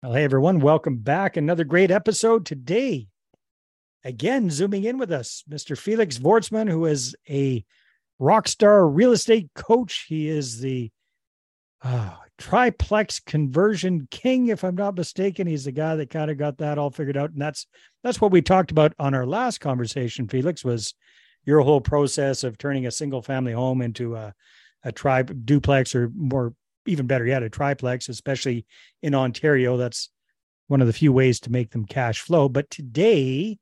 Well, hey, everyone, welcome back. Another great episode today. Again, zooming in with us, Mr. Felix Vortsman, who is a rock star real estate coach. He is the uh, triplex conversion king, if I'm not mistaken. He's the guy that kind of got that all figured out. And that's that's what we talked about on our last conversation, Felix, was your whole process of turning a single family home into a, a tri duplex or more even better yet, a triplex, especially in Ontario. That's one of the few ways to make them cash flow. But today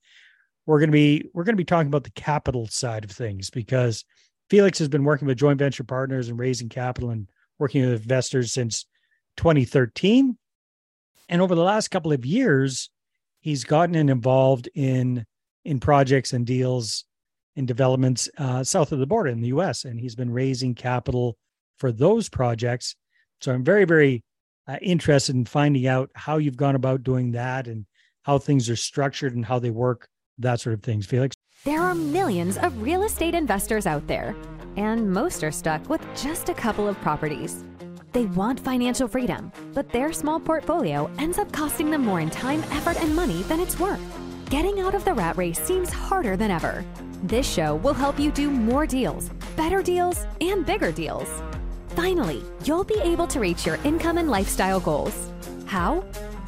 we're going to be we're going to be talking about the capital side of things because Felix has been working with joint venture partners and raising capital and working with investors since 2013. And over the last couple of years, he's gotten involved in in projects and deals in developments uh, south of the border in the U.S. And he's been raising capital for those projects so I'm very, very uh, interested in finding out how you've gone about doing that and how things are structured and how they work, that sort of things. Felix? There are millions of real estate investors out there, and most are stuck with just a couple of properties. They want financial freedom, but their small portfolio ends up costing them more in time, effort, and money than it's worth. Getting out of the rat race seems harder than ever. This show will help you do more deals, better deals, and bigger deals. Finally, you'll be able to reach your income and lifestyle goals. How?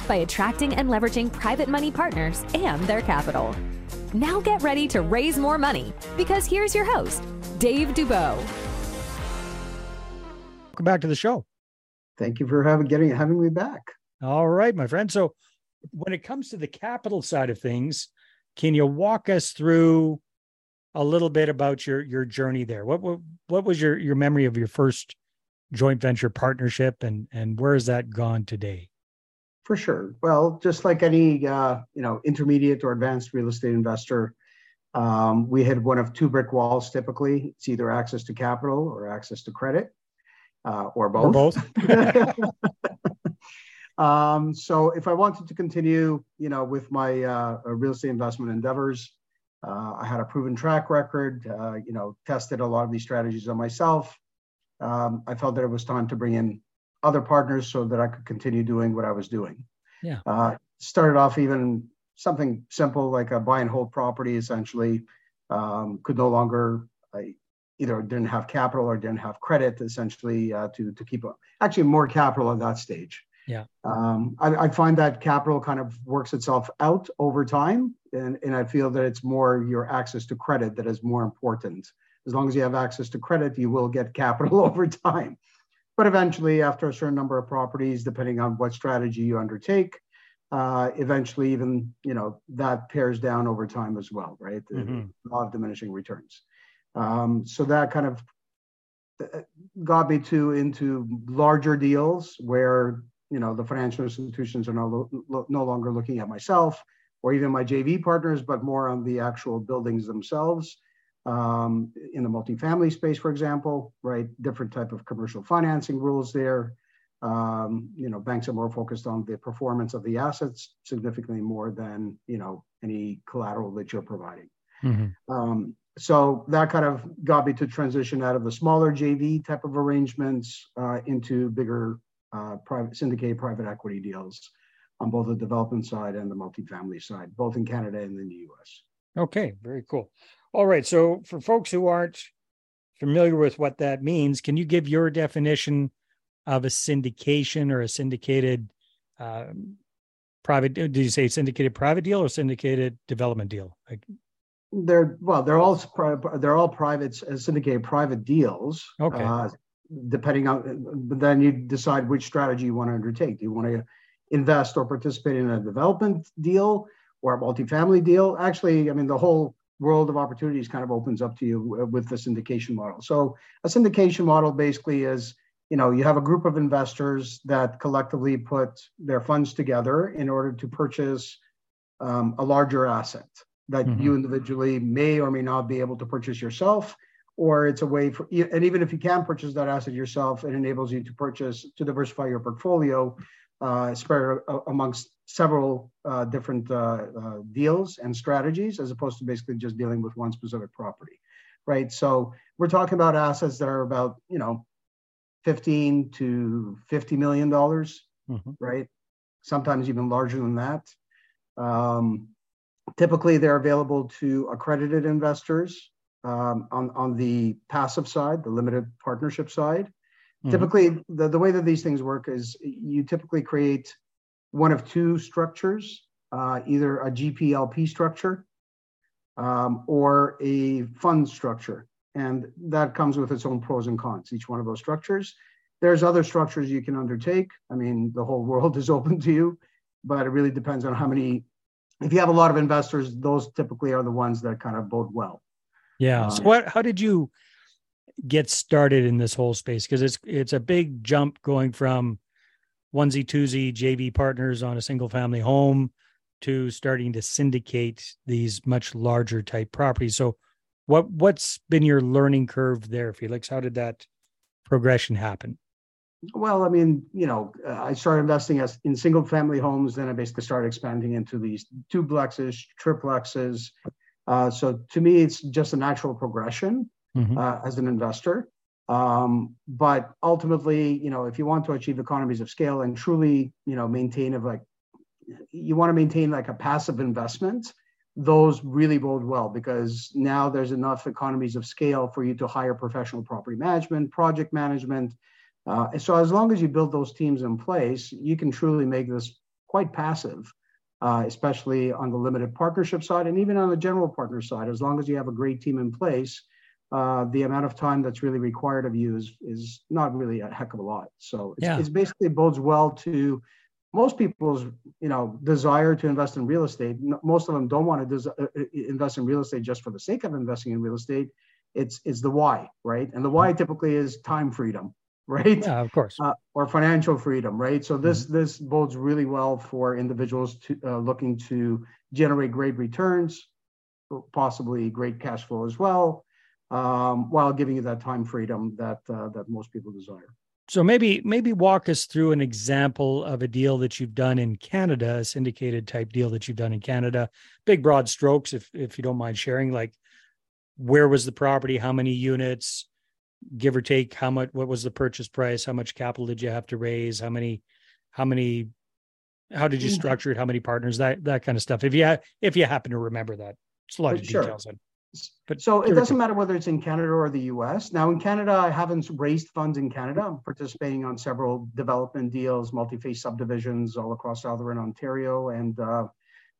By attracting and leveraging private money partners and their capital. Now get ready to raise more money because here's your host, Dave Dubeau. Welcome back to the show. Thank you for having getting having me back. All right, my friend. So when it comes to the capital side of things, can you walk us through a little bit about your your journey there? What what, what was your your memory of your first joint venture partnership and and where has that gone today? For sure. Well just like any uh, you know intermediate or advanced real estate investor um, we had one of two brick walls typically. It's either access to capital or access to credit uh, or both, or both. um, so if i wanted to continue you know with my uh, real estate investment endeavors uh, i had a proven track record uh, you know tested a lot of these strategies on myself um, I felt that it was time to bring in other partners so that I could continue doing what I was doing. Yeah. Uh, started off even something simple like a buy and hold property, essentially. Um, could no longer I either didn't have capital or didn't have credit, essentially, uh, to to keep a, actually more capital at that stage. Yeah. Um, I, I, find that capital kind of works itself out over time, and, and I feel that it's more your access to credit that is more important as long as you have access to credit, you will get capital over time. But eventually, after a certain number of properties, depending on what strategy you undertake, uh, eventually even you know that pairs down over time as well, right? Mm-hmm. Law of diminishing returns. Um, so that kind of uh, got me to into larger deals where you know the financial institutions are no, no longer looking at myself or even my JV partners, but more on the actual buildings themselves um, in the multifamily space, for example, right? Different type of commercial financing rules there. Um, you know, banks are more focused on the performance of the assets significantly more than you know any collateral that you're providing. Mm-hmm. Um, so that kind of got me to transition out of the smaller JV type of arrangements uh, into bigger uh, private syndicated private equity deals on both the development side and the multifamily side, both in Canada and in the U.S. Okay, very cool. All right. So for folks who aren't familiar with what that means, can you give your definition of a syndication or a syndicated um, private? Did you say syndicated private deal or syndicated development deal? Like, they're well, they're all they're all private uh, syndicated private deals. Okay. Uh, depending on, but then you decide which strategy you want to undertake. Do you want to invest or participate in a development deal or a multifamily deal? Actually, I mean, the whole world of opportunities kind of opens up to you with the syndication model. So a syndication model basically is, you know, you have a group of investors that collectively put their funds together in order to purchase um, a larger asset that mm-hmm. you individually may or may not be able to purchase yourself or it's a way for and even if you can purchase that asset yourself it enables you to purchase to diversify your portfolio uh, spread amongst several uh, different uh, uh, deals and strategies as opposed to basically just dealing with one specific property, right? So we're talking about assets that are about, you know, 15 to 50 million dollars, mm-hmm. right? sometimes even larger than that. Um, typically, they're available to accredited investors um, on, on the passive side, the limited partnership side. Mm-hmm. Typically, the, the way that these things work is you typically create one of two structures, uh, either a GPLP structure um, or a fund structure. And that comes with its own pros and cons, each one of those structures. There's other structures you can undertake. I mean, the whole world is open to you, but it really depends on how many. If you have a lot of investors, those typically are the ones that kind of bode well. Yeah. Um, so what? How did you get started in this whole space? Because it's it's a big jump going from onesie twosie JV partners on a single family home to starting to syndicate these much larger type properties. So what what's been your learning curve there, Felix? How did that progression happen? Well, I mean, you know, uh, I started investing as in single family homes. Then I basically started expanding into these duplexes, triplexes. Uh, so to me, it's just a natural progression mm-hmm. uh, as an investor. Um, but ultimately, you know, if you want to achieve economies of scale and truly, you know, maintain of like, you want to maintain like a passive investment, those really bode well because now there's enough economies of scale for you to hire professional property management, project management. Uh, so as long as you build those teams in place, you can truly make this quite passive, uh, especially on the limited partnership side and even on the general partner side. As long as you have a great team in place, uh, the amount of time that's really required of you is is not really a heck of a lot. So it's, yeah. it's basically bodes well to most people's you know desire to invest in real estate. Most of them don't want to des- uh, uh, invest in real estate just for the sake of investing in real estate. It's it's the why, right? And the why typically is time freedom, right? Yeah, of course. Uh, or financial freedom, right? So this mm-hmm. this bodes really well for individuals to uh, looking to generate great returns, possibly great cash flow as well um, while giving you that time freedom that uh, that most people desire. So maybe maybe walk us through an example of a deal that you've done in Canada, a syndicated type deal that you've done in Canada. Big broad strokes, if if you don't mind sharing. Like, where was the property? How many units? Give or take, how much? What was the purchase price? How much capital did you have to raise? How many? How many? How did you mm. structure it? How many partners? That that kind of stuff. If you if you happen to remember that, it's a lot of sure. details. In. But so it doesn't matter whether it's in Canada or the US. Now, in Canada, I haven't raised funds in Canada. I'm participating on several development deals, multi phase subdivisions all across Southern Ontario. And uh,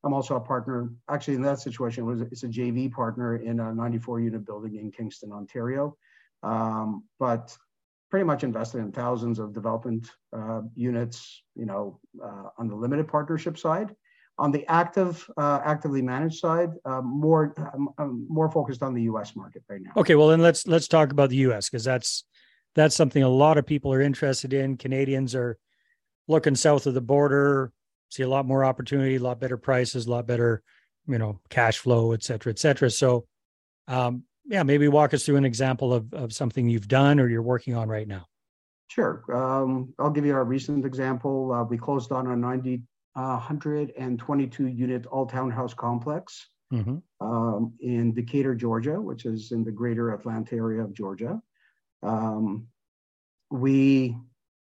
I'm also a partner, actually, in that situation, it was, it's a JV partner in a 94 unit building in Kingston, Ontario. Um, but pretty much invested in thousands of development uh, units, you know, uh, on the limited partnership side. On the active, uh, actively managed side, uh, more um, um, more focused on the U.S. market right now. Okay, well then let's let's talk about the U.S. because that's that's something a lot of people are interested in. Canadians are looking south of the border, see a lot more opportunity, a lot better prices, a lot better, you know, cash flow, et cetera, et cetera. So, um, yeah, maybe walk us through an example of of something you've done or you're working on right now. Sure. Um, I'll give you our recent example. Uh, we closed on a 90 122 unit all townhouse complex mm-hmm. um, in Decatur, Georgia, which is in the greater Atlanta area of Georgia. Um, we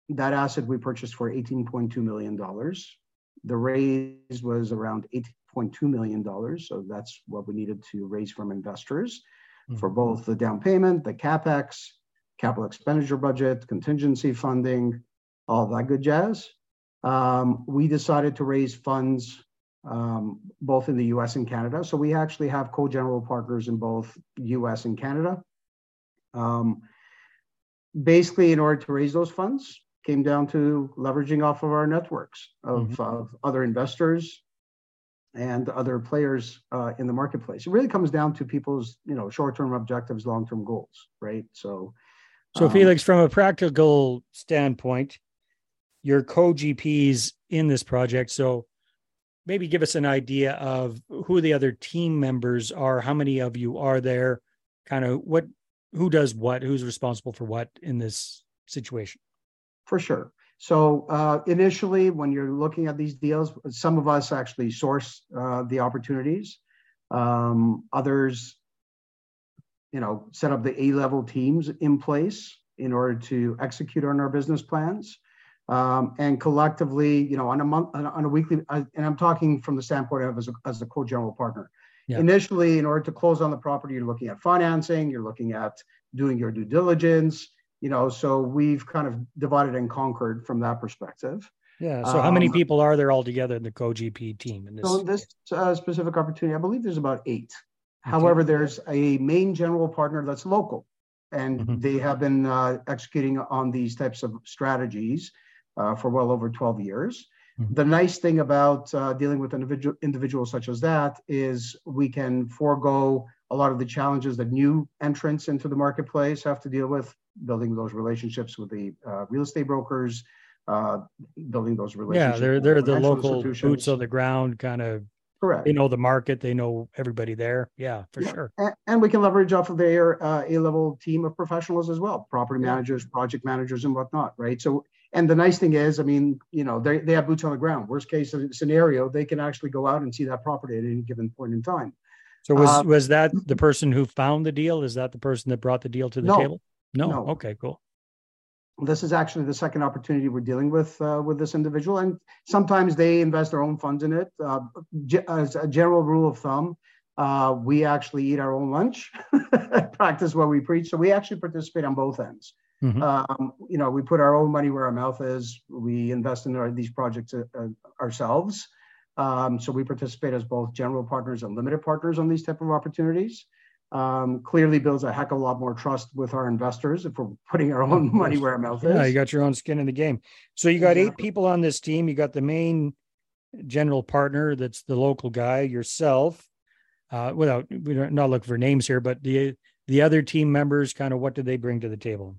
that asset we purchased for 18.2 million dollars. The raise was around 8.2 million dollars, so that's what we needed to raise from investors mm-hmm. for both the down payment, the capex, capital expenditure budget, contingency funding, all that good jazz um, we decided to raise funds um, both in the US and Canada. So we actually have co general partners in both US and Canada. Um, basically, in order to raise those funds, came down to leveraging off of our networks of, mm-hmm. of other investors and other players uh, in the marketplace. It really comes down to people's, you know, short-term objectives, long-term goals, right? So, so um, Felix, from a practical standpoint, your co-GPs in this project. So maybe give us an idea of who the other team members are, how many of you are there, kind of what who does what, who's responsible for what in this situation. For sure. So uh, initially, when you're looking at these deals, some of us actually source uh, the opportunities. Um, others, you know, set up the A-level teams in place in order to execute on our business plans. Um, and collectively, you know, on a month, on a weekly, and I'm talking from the standpoint of as a, as a co-general partner. Yeah. Initially, in order to close on the property, you're looking at financing, you're looking at doing your due diligence, you know, so we've kind of divided and conquered from that perspective. Yeah. So, how many um, people are there altogether in the co-GP team? In this, so this uh, specific opportunity, I believe there's about eight. Okay. However, there's a main general partner that's local, and mm-hmm. they have been uh, executing on these types of strategies uh, for well over 12 years. Mm-hmm. The nice thing about uh, dealing with individual individuals such as that is we can forego a lot of the challenges that new entrants into the marketplace have to deal with, building those relationships with the uh, real estate brokers, uh, building those relationships. Yeah, they're they're the local boots on the ground kind of. Correct. They know the market. They know everybody there. Yeah, for yeah. sure. And, and, we can leverage off of their uh, A-level team of professionals as well, property yeah. managers, project managers, and whatnot. Right. So, and the nice thing is, I mean, you know, they they have boots on the ground. Worst case scenario, they can actually go out and see that property at any given point in time. So was uh, was that the person who found the deal? Is that the person that brought the deal to the no, table? No? no. Okay, cool. This is actually the second opportunity we're dealing with uh, with this individual, and sometimes they invest their own funds in it. Uh, as a general rule of thumb, uh, we actually eat our own lunch, practice what we preach. So we actually participate on both ends. Mm-hmm. Um, you know, we put our own money where our mouth is. We invest in our, these projects uh, ourselves. Um, so we participate as both general partners and limited partners on these type of opportunities um, clearly builds a heck of a lot more trust with our investors if we're putting our own money where our mouth is. Yeah, you got your own skin in the game. So you got eight people on this team. You got the main general partner, that's the local guy, yourself. Uh, without we're not looking for names here, but the the other team members, kind of what do they bring to the table?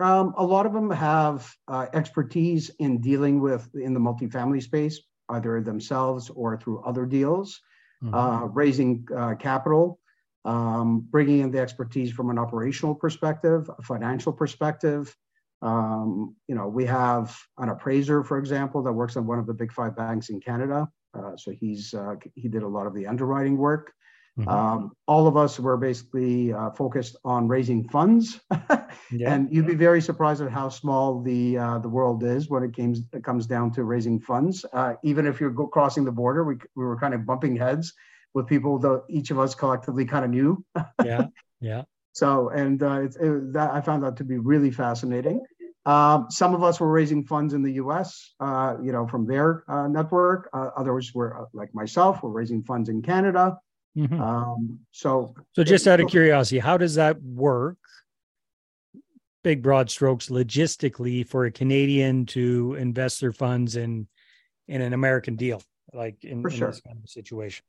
Um, a lot of them have uh, expertise in dealing with in the multifamily space, either themselves or through other deals, mm-hmm. uh, raising uh, capital um, bringing in the expertise from an operational perspective, a financial perspective. Um, you know, we have an appraiser, for example, that works on one of the big five banks in Canada. Uh, so he's uh, he did a lot of the underwriting work. Mm-hmm. Um, all of us were basically uh, focused on raising funds, yeah. and you'd be very surprised at how small the uh, the world is when it comes it comes down to raising funds. Uh, even if you're go- crossing the border, we we were kind of bumping heads with people that each of us collectively kind of knew. yeah, yeah. So, and uh, it, it, that I found that to be really fascinating. Um, some of us were raising funds in the U.S., uh, you know, from their uh, network. Uh, others were, uh, like myself, were raising funds in Canada. Mm-hmm. Um, so, so just out of curiosity, how does that work? Big broad strokes, logistically, for a Canadian to invest their funds in in an American deal, like in, in sure. this kind of situation.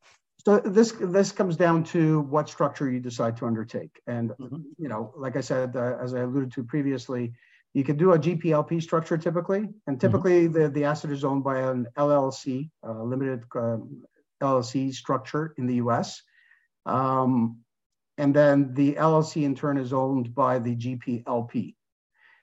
So this this comes down to what structure you decide to undertake, and mm-hmm. you know, like I said, uh, as I alluded to previously, you can do a GPLP structure typically, and mm-hmm. typically mm-hmm. the the asset is owned by an LLC, uh, limited um, LLC structure in the U.S. Um, and then the LLC in turn is owned by the GPLP.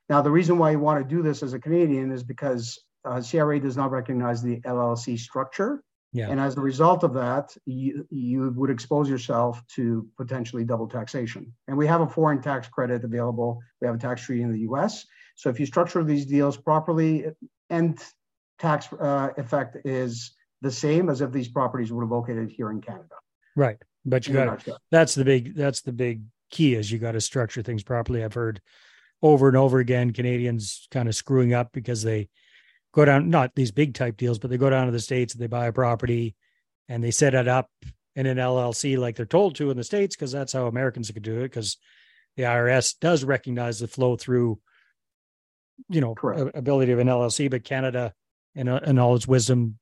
Now, the reason why you want to do this as a Canadian is because uh, CRA does not recognize the LLC structure yeah. And as a result of that, you, you would expose yourself to potentially double taxation. And we have a foreign tax credit available. We have a tax treaty in the US. So if you structure these deals properly, and tax uh, effect is the same as if these properties were located here in Canada. Right. But you got that's the big that's the big key is you got to structure things properly. I've heard over and over again Canadians kind of screwing up because they go down, not these big type deals, but they go down to the States and they buy a property and they set it up in an LLC like they're told to in the States, because that's how Americans could do it, because the IRS does recognize the flow through, you know, ability of an LLC, but Canada, in, in all its wisdom,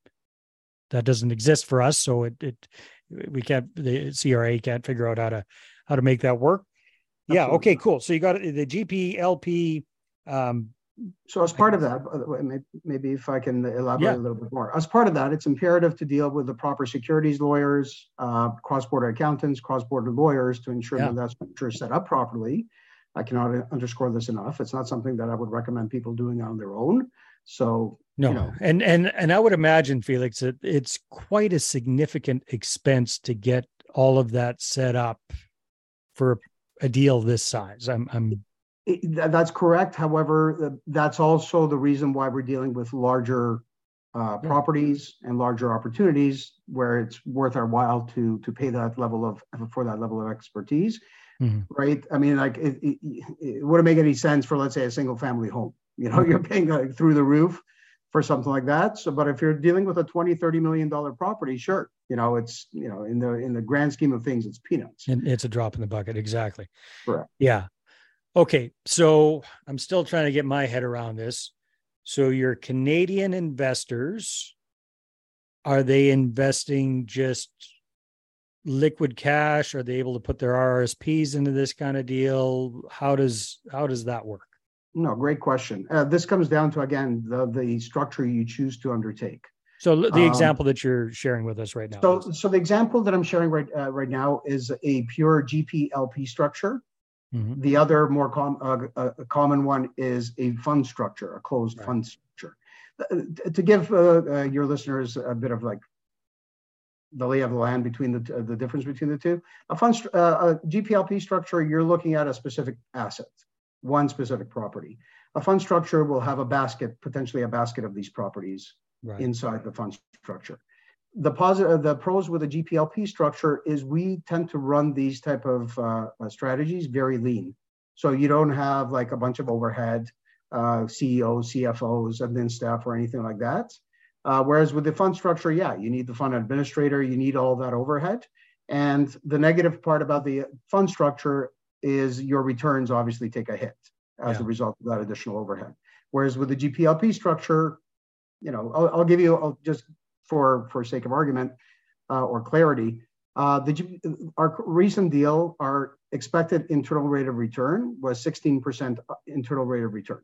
that doesn't exist for us. So it, it we can't the CRA can't figure out how to how to make that work. Absolutely. Yeah. Okay. Cool. So you got the GPLP um, so as part of that, maybe if I can elaborate yeah. a little bit more. As part of that, it's imperative to deal with the proper securities lawyers, uh, cross-border accountants, cross-border lawyers to ensure yeah. that that structure is set up properly. I cannot underscore this enough. It's not something that I would recommend people doing on their own. So no, you know. and and and I would imagine, Felix, that it's quite a significant expense to get all of that set up for a deal this size. I'm I'm that's correct. However, that's also the reason why we're dealing with larger uh, properties and larger opportunities where it's worth our while to to pay that level of for that level of expertise, mm-hmm. right? I mean, like it, it, it, wouldn't make any sense for let's say a single family home. You know, you're paying like, through the roof for something like that. So, but if you're dealing with a 20, 30 million dollar property, sure, you know, it's you know in the in the grand scheme of things, it's peanuts. And it's a drop in the bucket, exactly. Correct. Yeah. Okay, so I'm still trying to get my head around this. So your Canadian investors, are they investing just liquid cash? Are they able to put their RSPs into this kind of deal? How does how does that work? No, great question. Uh, this comes down to again the the structure you choose to undertake. So the um, example that you're sharing with us right now. So, so the example that I'm sharing right uh, right now is a pure GPLP structure. Mm-hmm. The other more com- uh, uh, common one is a fund structure, a closed right. fund structure. Uh, to give uh, uh, your listeners a bit of like the lay of the land between the the difference between the two, a fund a GPLP structure, you're looking at a specific asset, one specific property. A fund structure will have a basket, potentially a basket of these properties right. inside the fund structure the positive the pros with a gplp structure is we tend to run these type of uh, uh, strategies very lean so you don't have like a bunch of overhead uh, ceos cfos admin staff or anything like that uh, whereas with the fund structure yeah you need the fund administrator you need all that overhead and the negative part about the fund structure is your returns obviously take a hit as yeah. a result of that additional overhead whereas with the gplp structure you know i'll, I'll give you I'll just for for sake of argument uh, or clarity, uh, the our recent deal, our expected internal rate of return was 16% internal rate of return.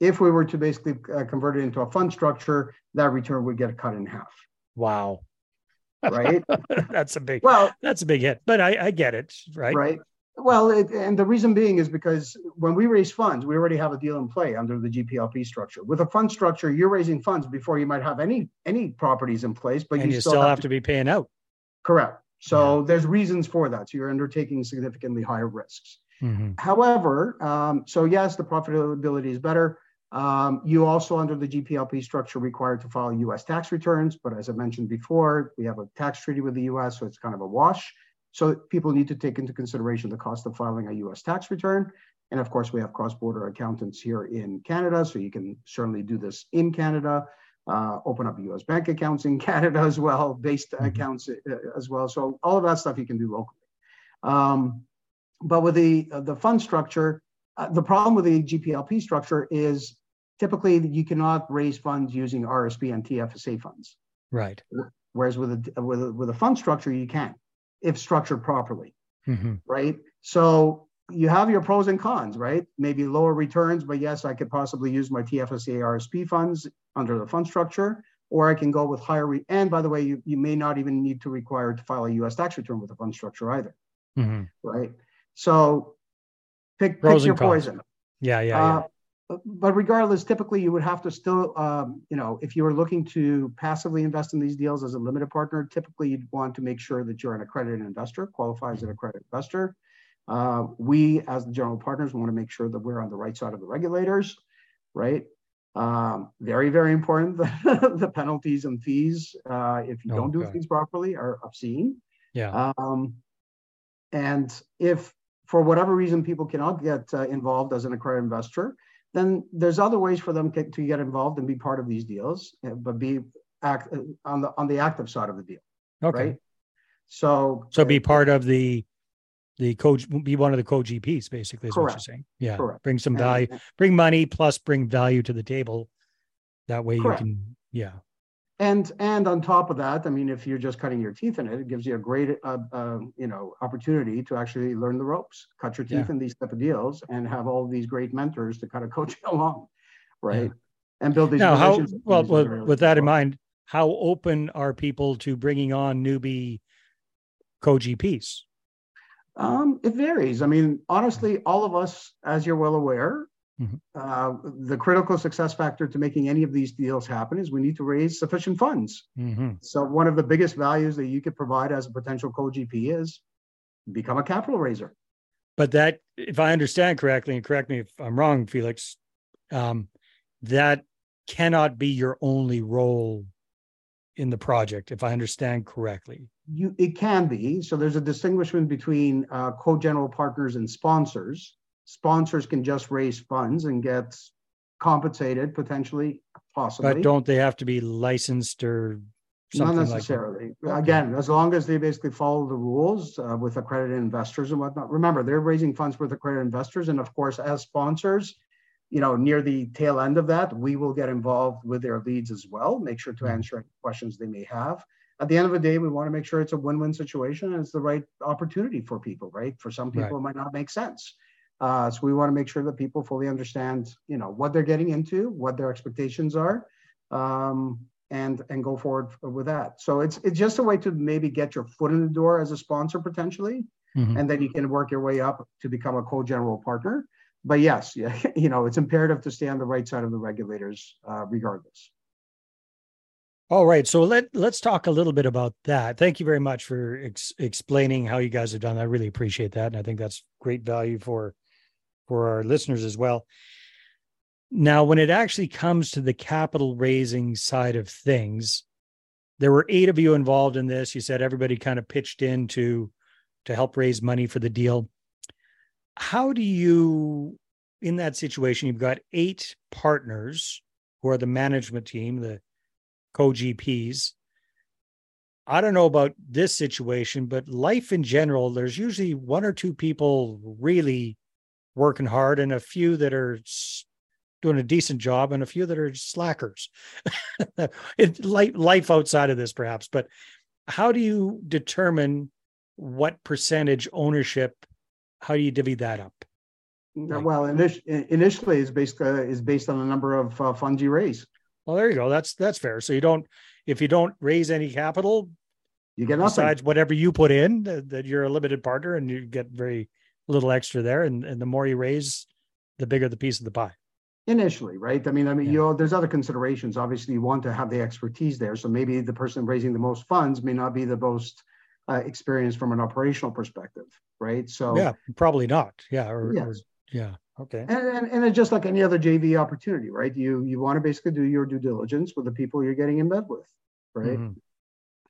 If we were to basically uh, convert it into a fund structure, that return would get cut in half. Wow. Right. that's a big well. That's a big hit, but I, I get it. Right. Right. Well, it, and the reason being is because when we raise funds, we already have a deal in play under the GPLP structure. With a fund structure, you're raising funds before you might have any any properties in place, but you, you still, have, have to, to, be paying out. Correct. So yeah. there's reasons for that. So you're undertaking significantly higher risks. Mm-hmm. However, um, so yes, the profitability is better. Um, you also, under the GPLP structure, required to file U.S. tax returns. But as I mentioned before, we have a tax treaty with the U.S., so it's kind of a wash. So people need to take into consideration the cost of filing a US tax return. And of course, we have cross-border accountants here in Canada, so you can certainly do this in Canada. Uh, open up US bank accounts in Canada as well, based mm-hmm. accounts uh, as well. So all of that stuff you can do locally. Um, but with the uh, the fund structure, uh, the problem with the GPLP structure is typically you cannot raise funds using RSP and TFSA funds. Right. Whereas with a with a, with a fund structure, you can if structured properly, mm-hmm. right? So you have your pros and cons, right? Maybe lower returns, but yes, I could possibly use my TFSA RSP funds under the fund structure, or I can go with higher. Re- and by the way, you, you may not even need to require to file a U.S. tax return with a fund structure either, mm-hmm. right? So pick, pick your poison. Yeah, yeah, uh, yeah but regardless, typically you would have to still, um, you know, if you were looking to passively invest in these deals as a limited partner, typically you'd want to make sure that you're an accredited investor, qualifies as an accredited investor. Uh, we, as the general partners, want to make sure that we're on the right side of the regulators, right? Um, very, very important. the penalties and fees, uh, if you don't do things properly, are obscene. Yeah. Um, and if for whatever reason people cannot get uh, involved as an accredited investor, then there's other ways for them to get involved and be part of these deals, eh, but be act uh, on the on the active side of the deal. Okay. Right? So so be part of the the coach be one of the co GPs basically is correct. what you're saying. Yeah. Correct. Bring some value, bring money plus bring value to the table. That way correct. you can yeah and and on top of that i mean if you're just cutting your teeth in it it gives you a great uh, uh, you know opportunity to actually learn the ropes cut your teeth yeah. in these type of deals and have all these great mentors to kind of coach you along right yeah. and build these now how well with, with that in mind how open are people to bringing on newbie co-gps um, it varies i mean honestly all of us as you're well aware Mm-hmm. Uh, the critical success factor to making any of these deals happen is we need to raise sufficient funds. Mm-hmm. So one of the biggest values that you could provide as a potential co-GP is become a capital raiser. But that, if I understand correctly, and correct me if I'm wrong, Felix, um, that cannot be your only role in the project, if I understand correctly. You, it can be. So there's a distinguishment between uh, co-general partners and sponsors. Sponsors can just raise funds and get compensated potentially, possibly. But don't they have to be licensed or something? Not necessarily. Okay. Again, as long as they basically follow the rules uh, with accredited investors and whatnot. Remember, they're raising funds with accredited investors, and of course, as sponsors, you know, near the tail end of that, we will get involved with their leads as well. Make sure to Mhm. answer any questions they may have. At the end of the day, we want to make sure it's a win-win situation and it's the right opportunity for people, right? For some Right. people, it might not make sense. Uh, so we want to make sure that people fully understand, you know, what they're getting into, what their expectations are, um, and and go forward with that. So it's it's just a way to maybe get your foot in the door as a sponsor potentially? Mhm. and then you can work your way up to become a co-general partner. But yes, yeah, you know, it's imperative to stay on the right side of the regulators, uh, regardless. All right, so let let's talk a little bit about that. Thank you very much for ex- explaining how you guys have done. that. I really appreciate that, and I think that's great value for for our listeners as well. Now, when it actually comes to the capital raising side of things, there were eight of you involved in this. You said everybody kind of pitched in to to help raise money for the deal. How do you, in that situation, you've got eight partners who are the management team, the co GPs. I don't know about this situation, but life in general, there's usually one or two people really working hard and a few that are doing a decent job and a few that are slackers. it life, life outside of this, perhaps. But how do you determine what percentage ownership? How do you divvy that up? Well, initially is based uh, is based on the number of uh, funds you raise. Well, there you go. That's that's fair. So you don't, if you don't raise any capital, You get nothing. besides whatever you put in that, that you're a limited partner and you get very little extra there and, and the more you raise the bigger the piece of the pie initially, right? I mean, I mean, Yeah. you know, there's other considerations. Obviously, you want to have the expertise there. So maybe the person raising the most funds may not be the most uh, experienced from an operational perspective, right? So yeah probably not yeah or, or- yeah okay and, and, and it's just like any other JV opportunity, right? You you want to basically do your due diligence with the people you're getting in bed with, right? Mhm.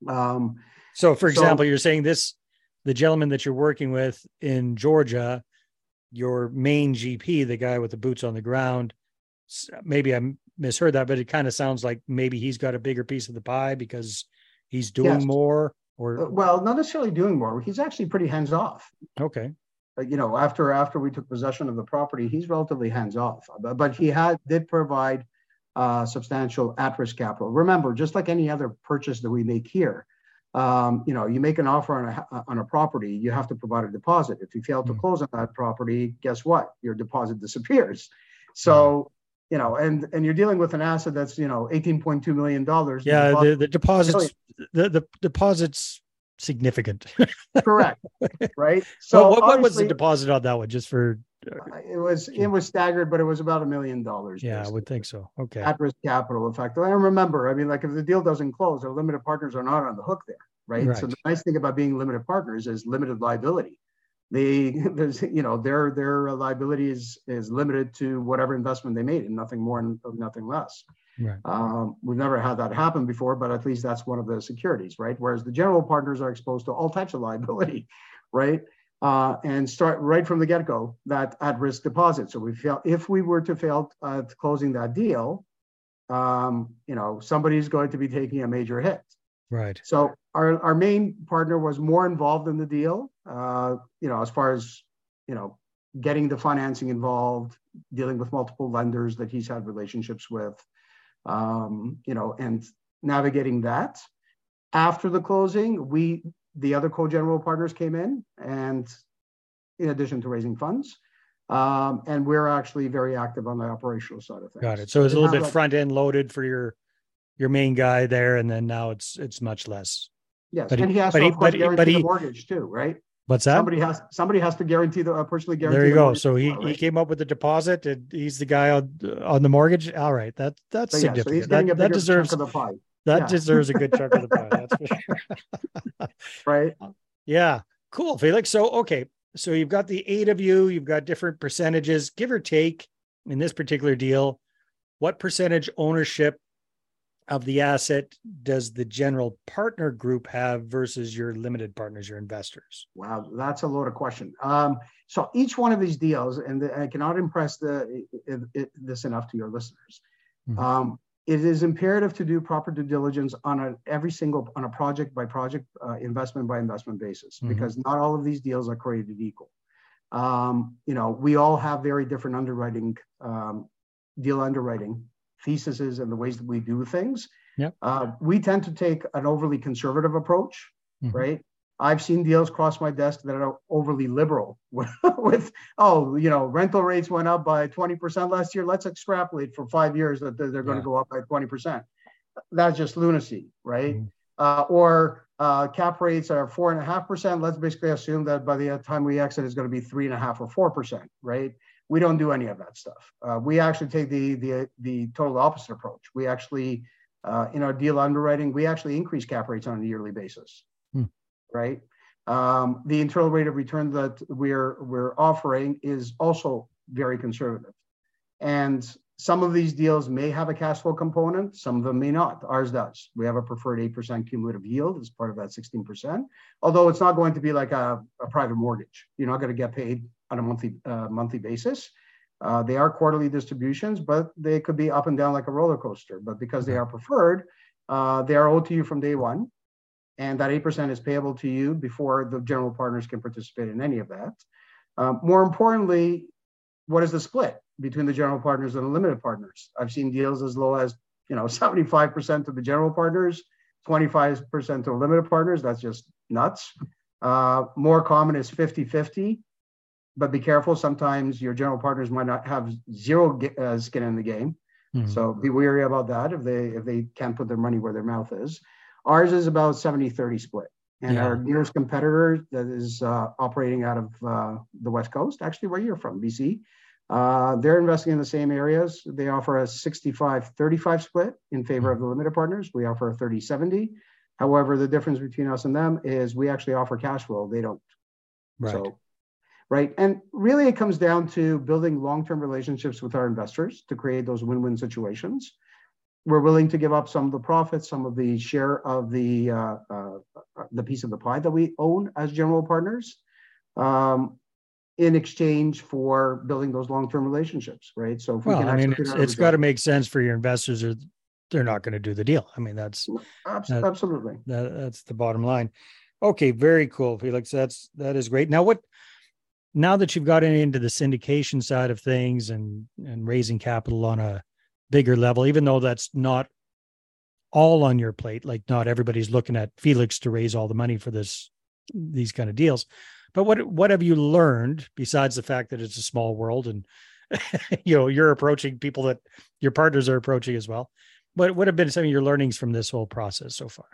Um, so for So- example you're saying this the gentleman that you're working with in georgia your main gp the guy with the boots on the ground maybe i misheard that but it kind of sounds like maybe he's got a bigger piece of the pie because he's doing Yes. more uh, or well, not necessarily doing more. He's actually pretty hands off. okay uh, you know, after after we took possession of the property, he's relatively hands off. But, but he had did provide uh, substantial at-risk capital. Remember, just like any other purchase that we make here, um, you know, you make an offer on a on a property, you have to provide a deposit. If you fail to Mm. close on that property, guess what? Your deposit disappears. So. You know, and and you're dealing with an asset that's you know 18.2 million dollars. yeah the, the deposits the, the deposits significant correct, right? so what, what was the deposit on that one just for It was it was staggered, but it was about a million dollars. yeah i would think so okay At risk capital effectively. I remember, I mean, like if the deal doesn't close, our limited partners are not on the hook there, right? So the nice thing about being limited partners is limited liability. They there's you know their their liability is is limited to whatever investment they made and nothing more and nothing less. right Um, we've never had that happen before, but at least that's one of the securities, right? Whereas the general partners are exposed to all types of liability, right? Uh, and start right from the get-go that at-risk deposit. So we feel if we were to fail at closing that deal, um, you know, somebody's going to be taking a major hit. right So our, our main partner was more involved in the deal, uh, you know, as far as, you know, getting the financing involved, dealing with multiple lenders that he's had relationships with, um, you know, and navigating that. After the closing, we, the other co-general partners came in and in addition to raising funds, um, and we're actually very active on the operational side of things. Got it. So it's a little bit like- front end loaded for your your main guy there, and then now it's it's much less. Yes, but he- and he has but to, he- of course, but he- guarantee but the mortgage too, right? What's that? Somebody has, somebody has to guarantee the, uh, personally guarantee. there you the go. So he well, he came up with the deposit, and he's the guy on on the mortgage. All right, that that's So, yeah, so he's significant. a that, that deserves the pie, that yeah. deserves a good chunk of the pie. That's for sure. right? Yeah, cool, Felix. So okay, so you've got the eight of you, you've got different percentages, give or take in this particular deal. What percentage ownership of the asset does the general partner group have versus your limited partners, your investors? Wow, that's a loaded question. Um, so each one of these deals, and the, I cannot impress the, it, it, this enough to your listeners. Mm-hmm. Um, it is imperative to do proper due diligence on a, every single on a project by project, uh, investment by investment basis, mm-hmm. because not all of these deals are created equal. Um, you know, we all have very different underwriting, um, deal underwriting theses and the ways that we do things. Yep. Uh, we tend to take an overly conservative approach, mm-hmm. right? I've seen deals cross my desk that are overly liberal with, with, oh, you know, rental rates went up by 20% last year. Let's extrapolate for five years that they're, they're going to go up by 20%. That's just lunacy, right? Mm-hmm. Uh, or uh, cap rates are four and a half percent. Let's basically assume that by the time we exit, it's going to be three and a half or four percent, right? We don't do any of that stuff. Uh, we actually take the the the total opposite approach. We actually uh, in our deal underwriting, we actually increase cap rates on a yearly basis. Right? Um, the internal rate of return that we're we're offering is also very conservative, and some of these deals may have a cash flow component, some of them may not. Ours does. We have a preferred 8% cumulative yield as part of that 16%, although it's not going to be like a, a private mortgage. You're not going to get paid on a monthly uh, monthly basis. Uh, they are quarterly distributions, but they could be up and down like a roller coaster. But because they are preferred, uh, they are owed to you from day one, and that eight percent is payable to you before the general partners can participate in any of that. Um, more importantly, what is the split between the general partners and the limited partners? I've seen deals as low as you know 75% to the general partners, 25% to limited partners. That's just nuts. Uh, more common is 50 50 but be careful. Sometimes your general partners might not have zero uh, skin in the game. Mm-hmm. So be wary about that if they if they can't put their money where their mouth is. Ours is about 70 30 split. And yeah. our nearest competitor that is uh, operating out of uh, the West Coast, actually where you're from, BC, uh, they're investing in the same areas. They offer a 65 35 split in favor of the limited partners. We offer a 30 70. However, the difference between us and them is we actually offer cash flow. They don't. Right. So right? And really, it comes down to building long term relationships with our investors to create those win win situations. We're willing to give up some of the profits, some of the share of the uh, uh, the piece of the pie that we own as general partners, um, in exchange for building those long term relationships, right? So, if well, we can I mean, it's, it's got to make sense for your investors, or they're not going to do the deal. I mean, that's absolutely that, that's the bottom line. Okay, very cool, Felix. That's that is great. Now, what now that you've gotten into the syndication side of things and and raising capital on a bigger level, even though that's not all on your plate, like not everybody's looking at Felix to raise all the money for this these kind of deals. But what what have you learned besides the fact that it's a small world and you know you're approaching people that your partners are approaching as well? What what have been some of your learnings from this whole process so far?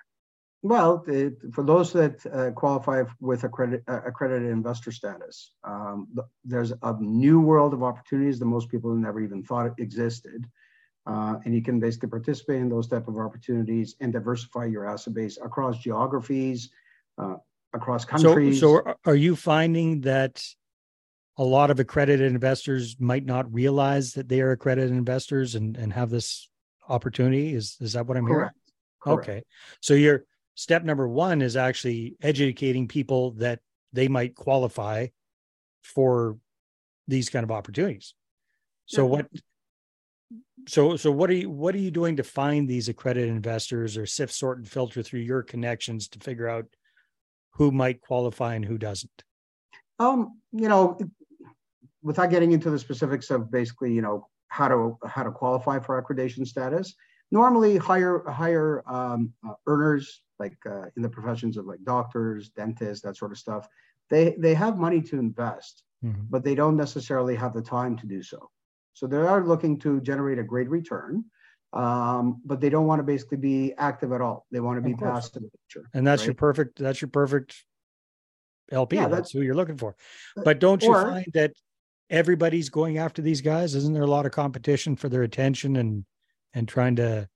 Well, for those that uh, qualify with accredit, accredited investor status, um, there's a new world of opportunities that most people never even thought existed. Uh, and you can basically participate in those type of opportunities and diversify your asset base across geographies, uh, across countries. So, so are you finding that a lot of accredited investors might not realize that they are accredited investors and, and have this opportunity? Is is that what I'm Correct. hearing? Correct. Okay. So you're step number one is actually educating people that they might qualify for these kind of opportunities so yeah. what so so what are you what are you doing to find these accredited investors or sift sort and filter through your connections to figure out who might qualify and who doesn't um you know without getting into the specifics of basically you know how to how to qualify for accreditation status normally higher higher um, uh, earners like uh, in the professions of like doctors dentists that sort of stuff they they have money to invest mm-hmm. but they don't necessarily have the time to do so so they are looking to generate a great return um, but they don't want to basically be active at all. They want to be passive and that's right? your perfect that's your perfect lp yeah, that's, that's who you're looking for. But don't you find that everybody's going after these guys? Isn't there a lot of competition for their attention and and trying to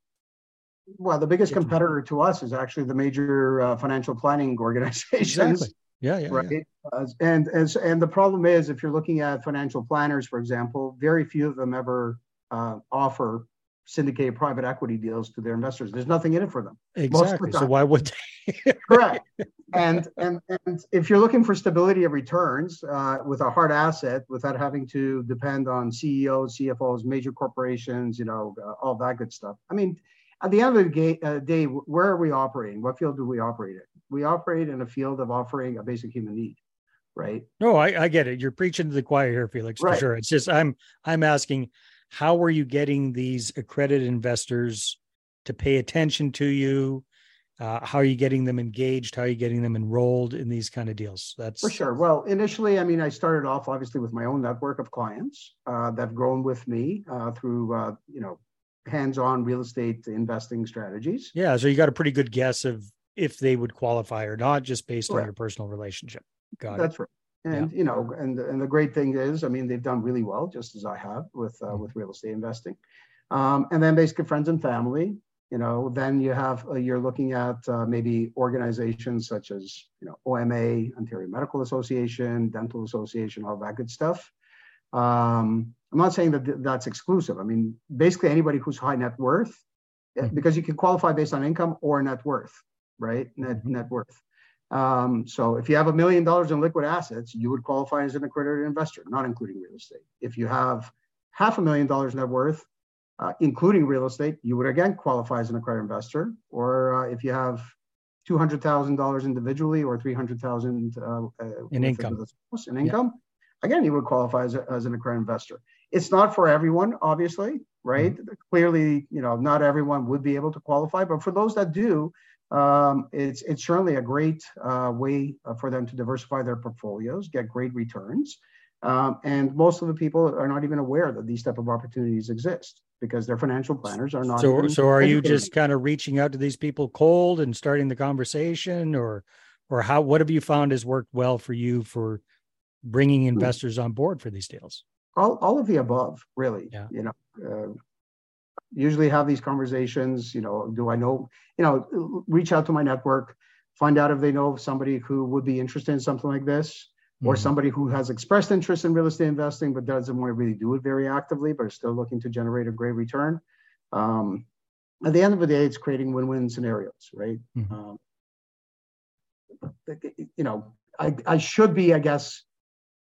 well the biggest competitor to us is actually the major uh, financial planning organizations. Exactly. Yeah, yeah. Right. Yeah. Uh, and and and the problem is, if you're looking at financial planners, for example, very few of them ever uh, offer syndicated private equity deals to their investors. There's nothing in it for them. Exactly. So why would they? Correct. And and and if you're looking for stability of returns uh, with a hard asset, without having to depend on CEOs, CFOs, major corporations, you know, uh, all that good stuff. I mean, at the end of the uh, day, where are we operating? What field do we operate in? We operate in a field of offering a basic human need, right? No, I, I get it. You're preaching to the choir here, Felix, for right. sure. It's just I'm I'm asking, how are you getting these accredited investors to pay attention to you? Uh, how are you getting them engaged? How are you getting them enrolled in these kind of deals? That's for sure. Well, initially, I mean, I started off obviously with my own network of clients uh, that've grown with me uh, through uh, you know hands-on real estate investing strategies. Yeah, so you got a pretty good guess of if they would qualify or not, just based right. on your personal relationship. Got That's it. right. And yeah. you know, and and the great thing is, I mean, they've done really well, just as I have with uh, mm-hmm. with real estate investing. Um, and then basically friends and family. You know, then you have uh, you're looking at uh, maybe organizations such as you know OMA, Ontario Medical Association, Dental Association, all that good stuff. Um, I'm not saying that that's exclusive. I mean, basically anybody who's high net worth, mm-hmm. because you can qualify based on income or net worth, right? Net net worth. Um, so if you have a million dollars in liquid assets, you would qualify as an accredited investor, not including real estate. If you have half a million dollars net worth, uh, including real estate, you would again qualify as an accredited investor. Or uh, if you have two hundred thousand dollars individually or three hundred thousand uh, uh in income, in income, yeah. again you would qualify as, a, as an accredited investor. It's not for everyone, obviously, right? Mm-hmm. Clearly, you know, not everyone would be able to qualify, but for those that do, um, it's it's certainly a great uh, way uh, for them to diversify their portfolios, get great returns, um, and most of the people are not even aware that these type of opportunities exist because their financial planners are not. So, so are you just kind of reaching out to these people cold and starting the conversation, or or how? What have you found has worked well for you for bringing hmm. investors on board for these deals? All all of the above, really. Yeah. You know. Uh, usually have these conversations you know do i know you know reach out to my network find out if they know somebody who would be interested in something like this or mm-hmm. somebody who has expressed interest in real estate investing but doesn't want to really do it very actively but is still looking to generate a great return um, at the end of the day it's creating win-win scenarios right mm-hmm. um, you know I, I should be i guess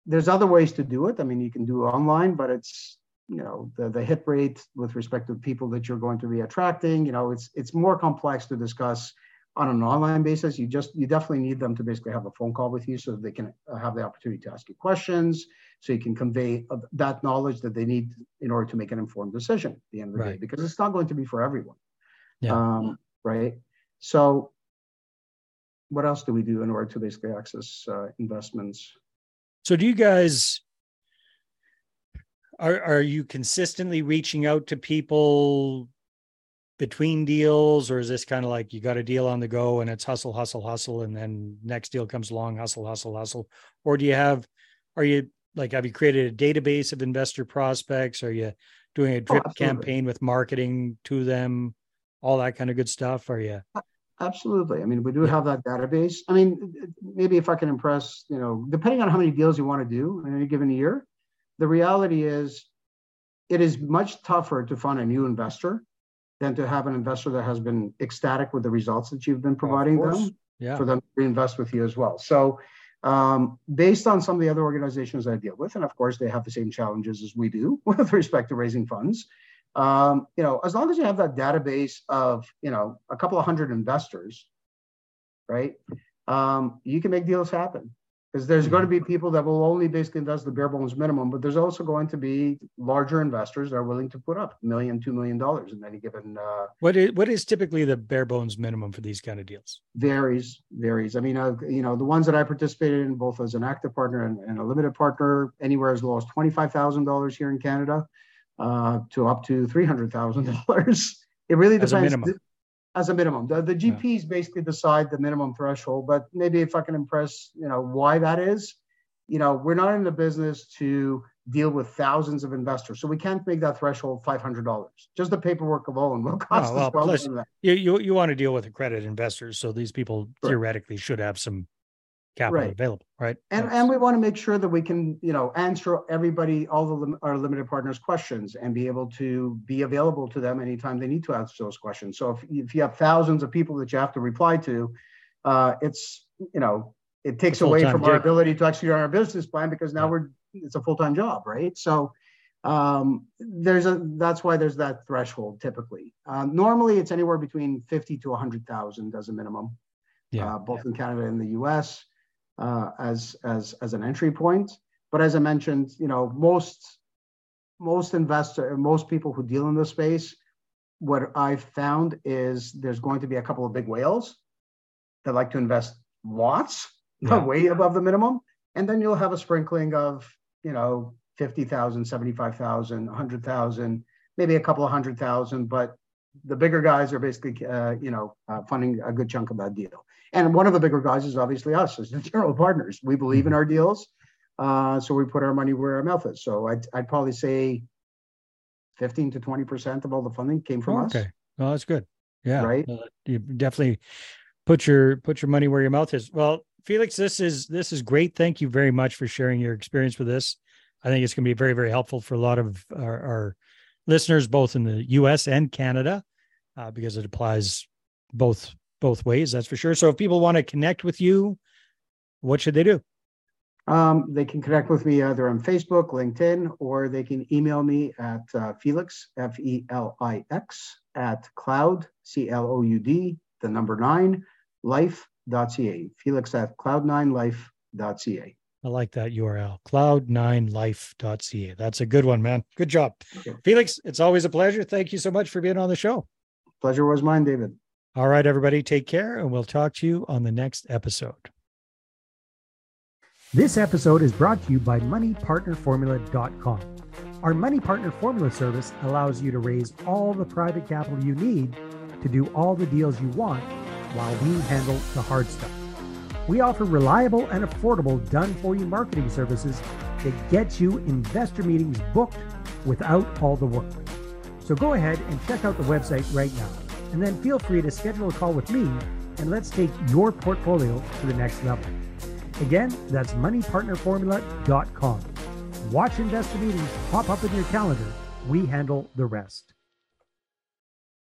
there's other ways to do it i mean you can do online but it's you know the, the hit rate with respect to people that you're going to be attracting you know it's it's more complex to discuss on an online basis you just you definitely need them to basically have a phone call with you so that they can uh, have the opportunity to ask you questions so you can convey that knowledge that they need in order to make an informed decision at the end of the right. day because it's not going to be for everyone yeah. um, right so what else do we do in order to basically access uh, investments so do you guys are are you consistently reaching out to people between deals or is this kind of like you got a deal on the go and it's hustle hustle hustle and then next deal comes along hustle hustle hustle? Or do you have are you like have you created a database of investor prospects? Are you doing a oh, drip oh, campaign with marketing to them? All that kind of good stuff are you? Absolutely. I mean we do have that database. I mean maybe if i can impress you know depending on how many deals you want to do in any given year the reality is it is much tougher to find a new investor than to have an investor that has been ecstatic with the results that you've been providing them yeah. for them to reinvest with you as well. So um, based on some of the other organizations I deal with, and of course they have the same challenges as we do with respect to raising funds. Um, you know, as long as you have that database of you know a couple of hundred investors, right? Um, you can make deals happen because there's going to be people that will only basically invest the bare bones minimum, but there's also going to be larger investors that are willing to put up a million, two million dollars in any given. Uh, what is what is typically the bare bones minimum for these kind of deals? Varies, varies. I mean, uh, you know, the ones that I participated in, both as an active partner and, and a limited partner, anywhere as low as twenty five thousand dollars here in Canada, uh, to up to three hundred thousand dollars. It really depends as a minimum. The, the GPs yeah. basically decide the minimum threshold, but maybe if I can impress, you know, why that is, you know, we're not in the business to deal with thousands of investors, so we can't make that threshold five hundred dollars. Just the paperwork alone will cost oh, well, plus, You, you you want to deal with accredited investors, so these people theoretically should have some capital Right. available, right? And, That's- and we want to make sure that we can, you know, answer everybody, all the lim- our limited partners' questions and be able to be available to them anytime they need to answer those questions. So if, if you have thousands of people that you have to reply to, uh, it's, you know, it takes away from our ability to execute on our business plan because now Yeah. we're, it's a full-time job, right? So um, there's a, that's why there's that threshold typically. Uh, normally it's anywhere between 50 to 100,000 as a minimum, Yeah. uh, both in Canada and the US uh, as as as an entry point. But as I mentioned, you know, most most investor, most people who deal in this space, what I've found is there's going to be a couple of big whales that like to invest lots, Yeah. way above the minimum, and then you'll have a sprinkling of you know 50,000, 75,000, 100,000, maybe a couple of hundred thousand, but the bigger guys are basically, uh, you know, uh, funding a good chunk of that deal. And one of the bigger guys is obviously us as the general partners. We believe in our deals, uh, so we put our money where our mouth is. So I'd, I'd probably say 15 to 20 percent of all the funding came from us. okay. Well, that's good. Yeah. Right. Uh, you definitely put your put your money where your mouth is. Well, Felix, this is this is great. Thank you very much for sharing your experience with this. I think it's going to be very very helpful for a lot of our, our listeners, both in the U.S. and Canada, uh, because it applies both both ways. That's for sure. So, if people want to connect with you, what should they do? Um, they can connect with me either on Facebook, LinkedIn, or they can email me at uh, Felix, F E L I X, at cloud, C L O U D, the number nine, life.ca. Felix at cloud9life.ca. I like that URL, cloud9life.ca. That's a good one, man. Good job. Okay. Felix, it's always a pleasure. Thank you so much for being on the show. Pleasure was mine, David. All right, everybody, take care, and we'll talk to you on the next episode. This episode is brought to you by MoneyPartnerFormula.com. Our Money Partner Formula service allows you to raise all the private capital you need to do all the deals you want while we handle the hard stuff. We offer reliable and affordable done for you marketing services that get you investor meetings booked without all the work. So go ahead and check out the website right now, and then feel free to schedule a call with me and let's take your portfolio to the next level. Again, that's moneypartnerformula.com. Watch investor meetings pop up in your calendar. We handle the rest.